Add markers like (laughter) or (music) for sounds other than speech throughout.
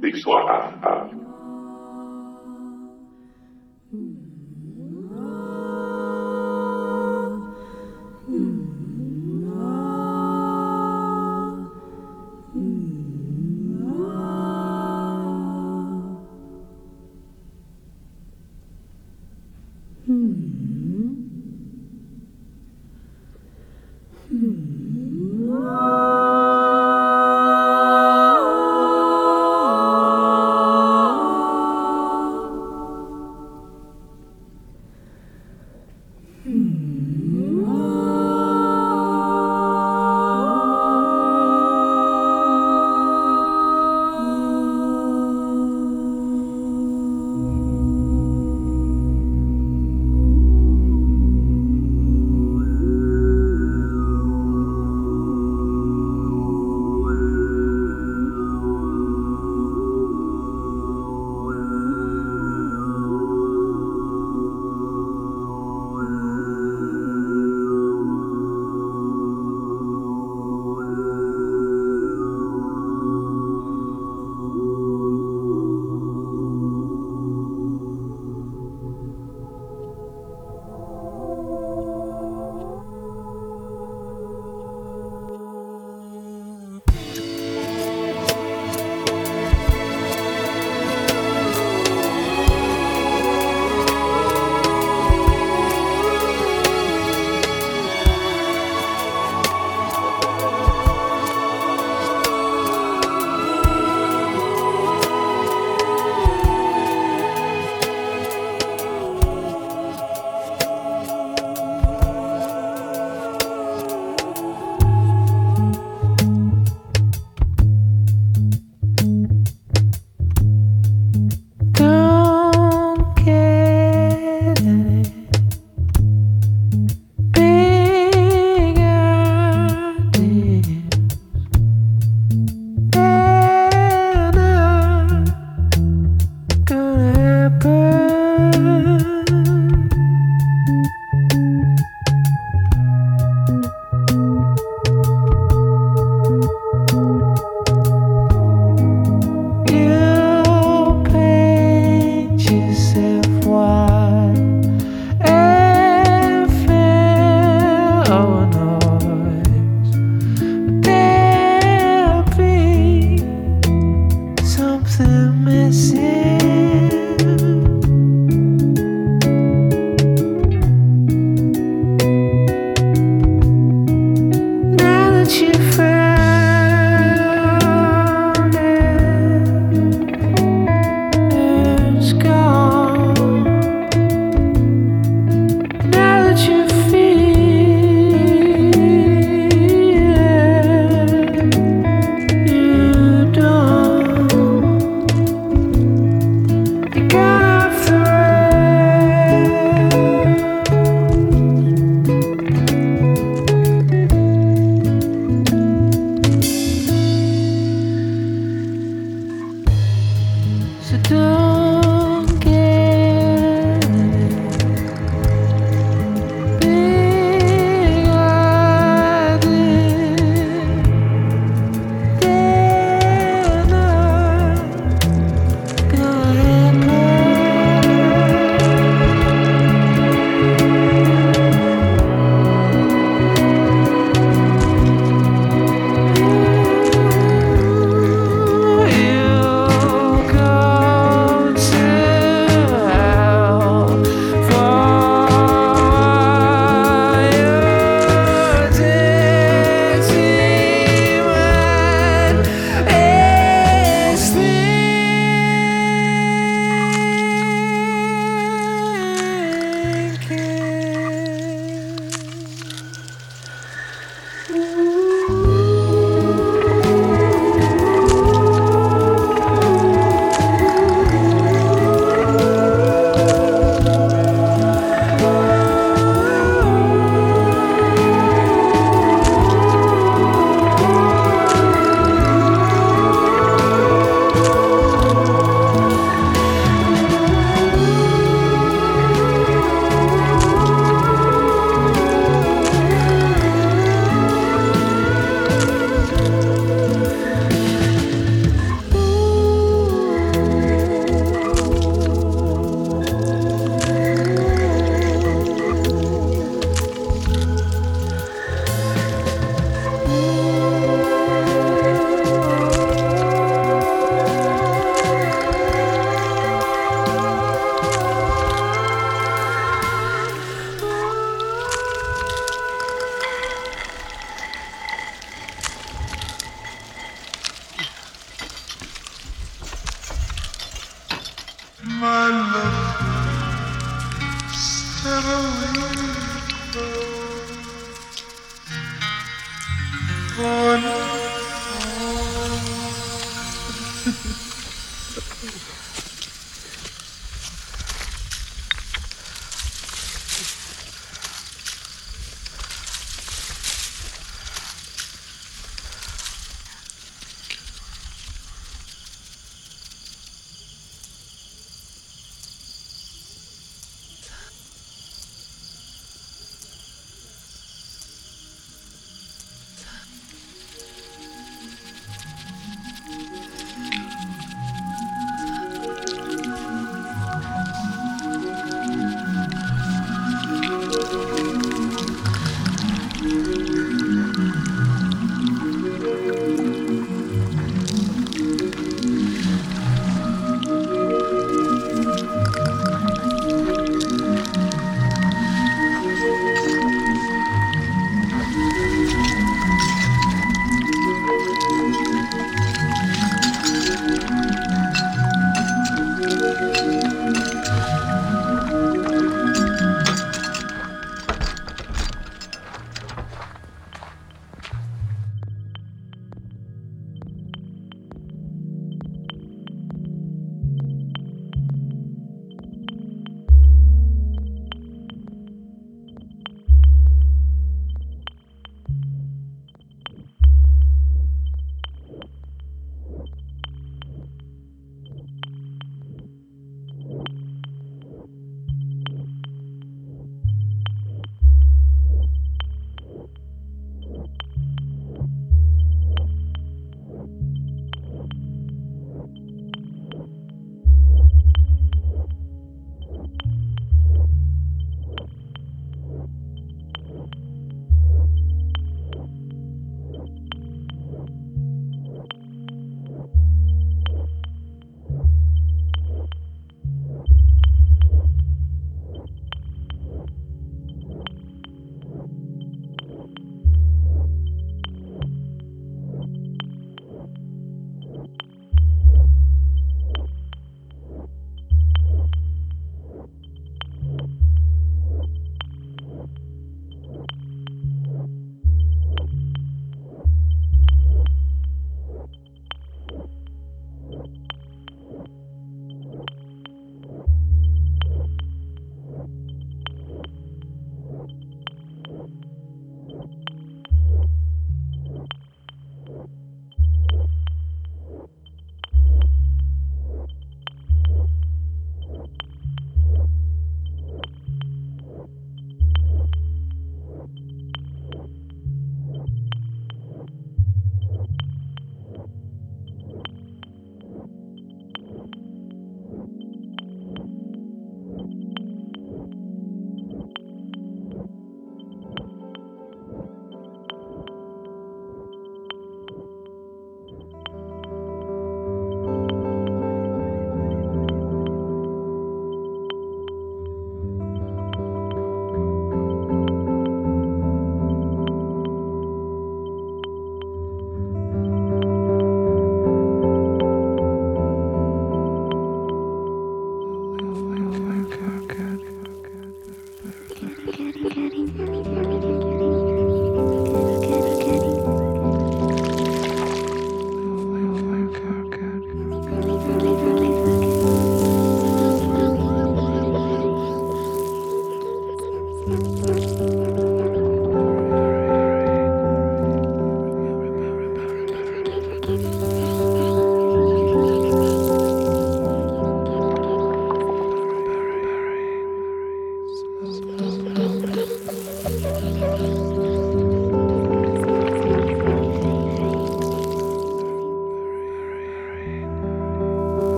Big Swap.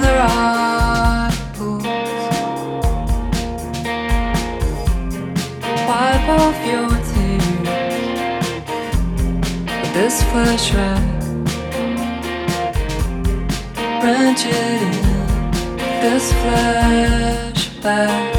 the eyes. Wipe off your tears this. Branch it in this flashback.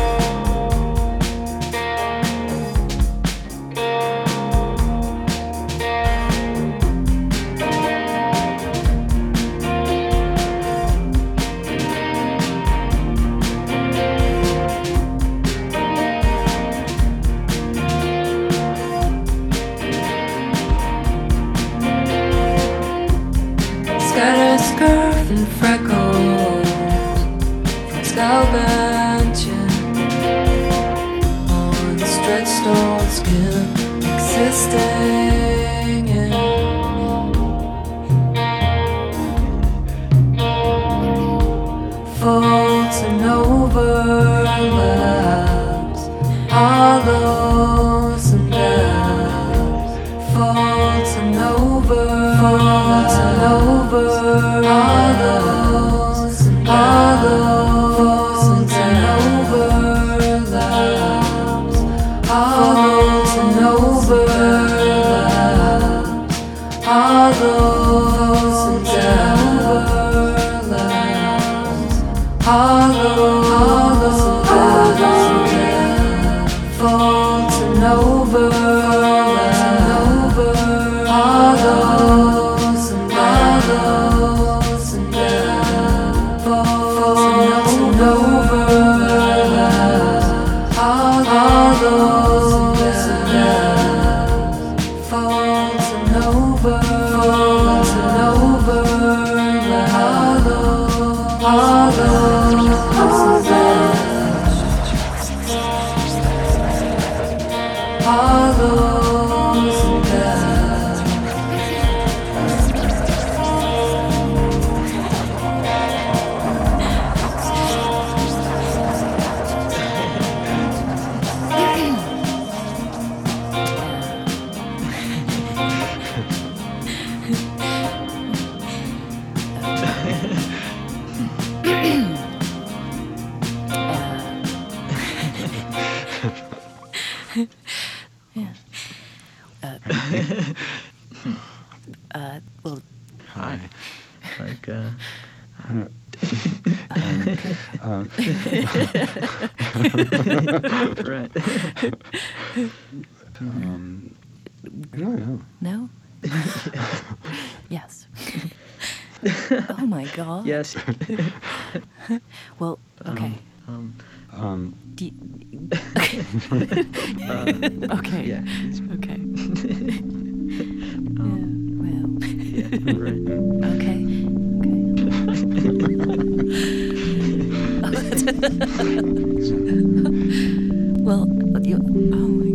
Yes. (laughs) Well, okay. Um, Um, Do you- uh, (laughs) (laughs) okay. yeah. Okay. Um, Well, yeah. Right. okay. Okay. well, you, oh my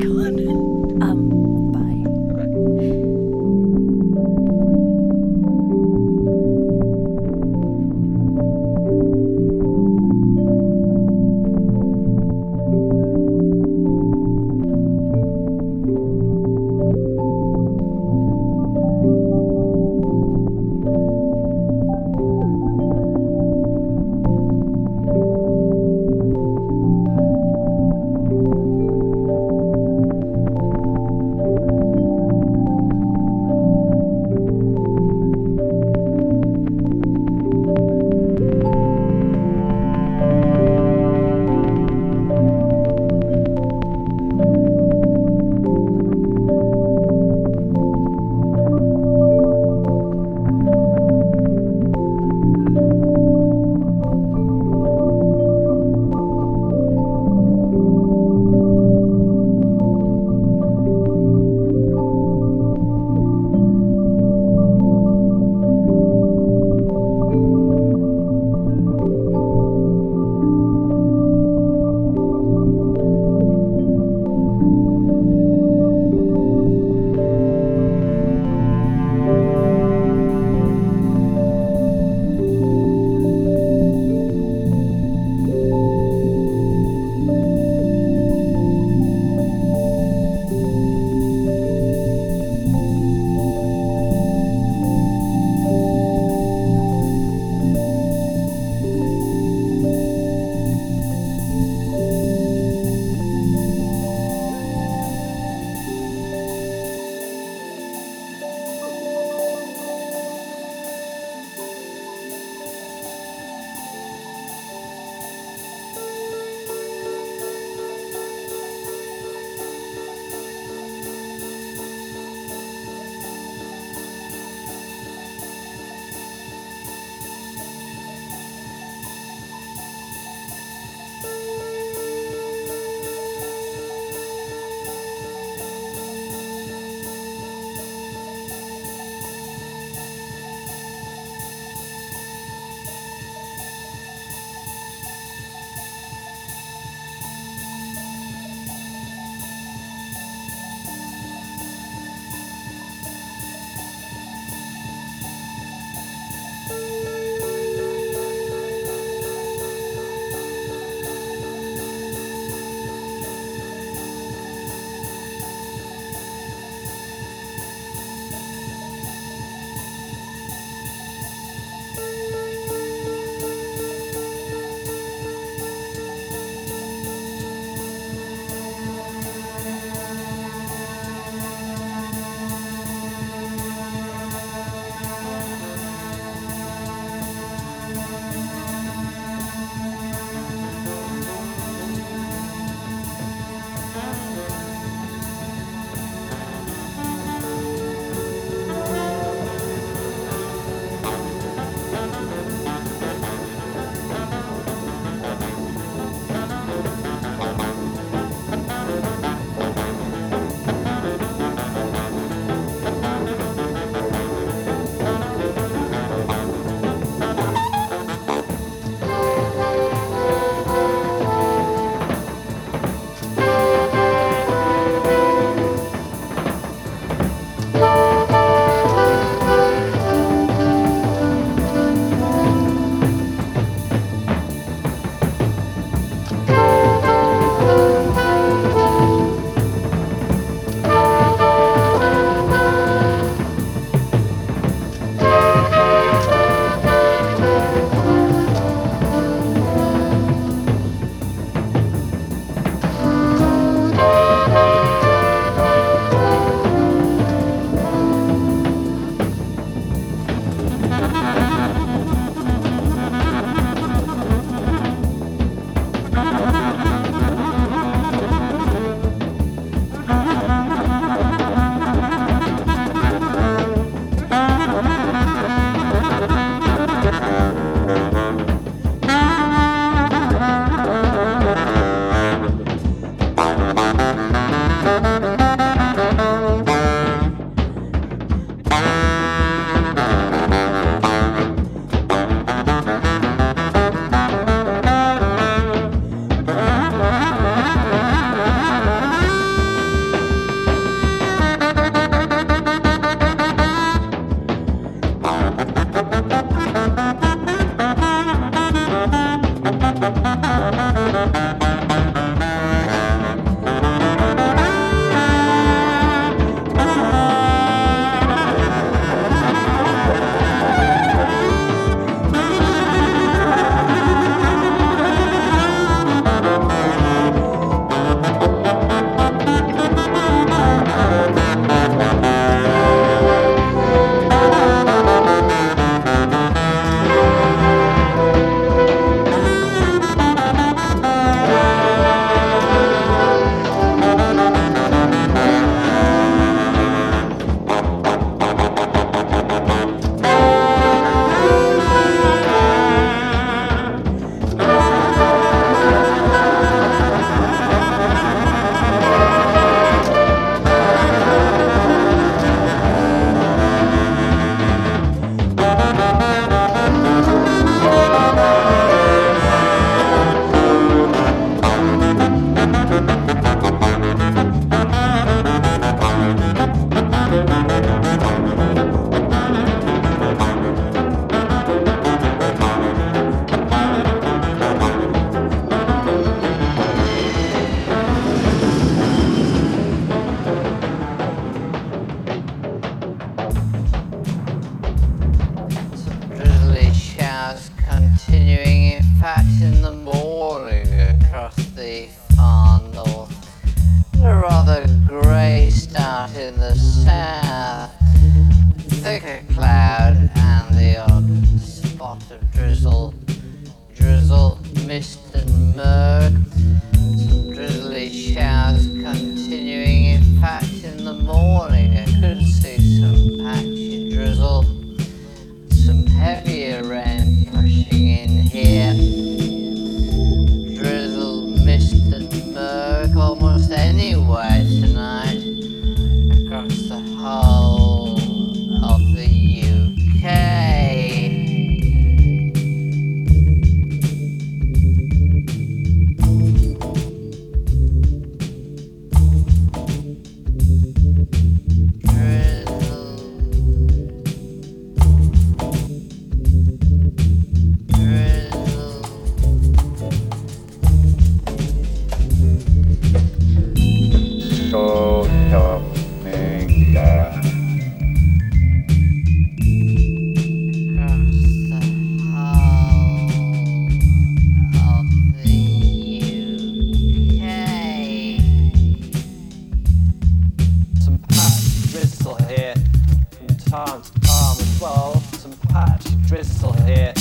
patch, drizzle here.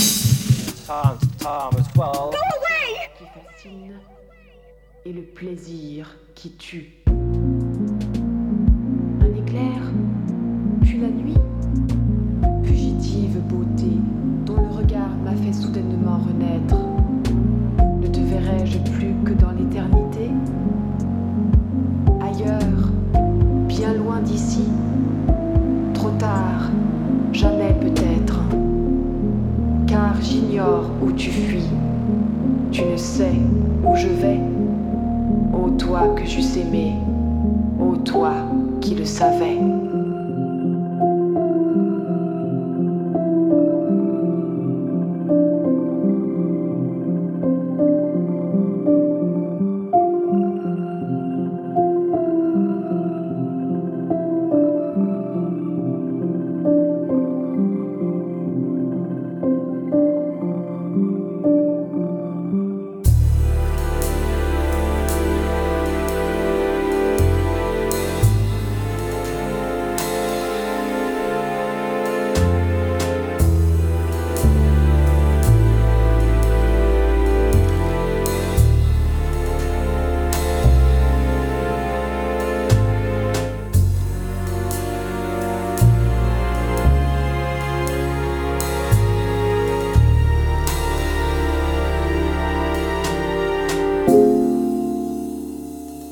Time to time as well. Go away! Qui fascine et le plaisir qui tue. Un éclair, puis la nuit. où tu fuis, tu ne sais où je vais. Ô toi que j'eusse aimé, ô toi qui le savais.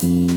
Bye.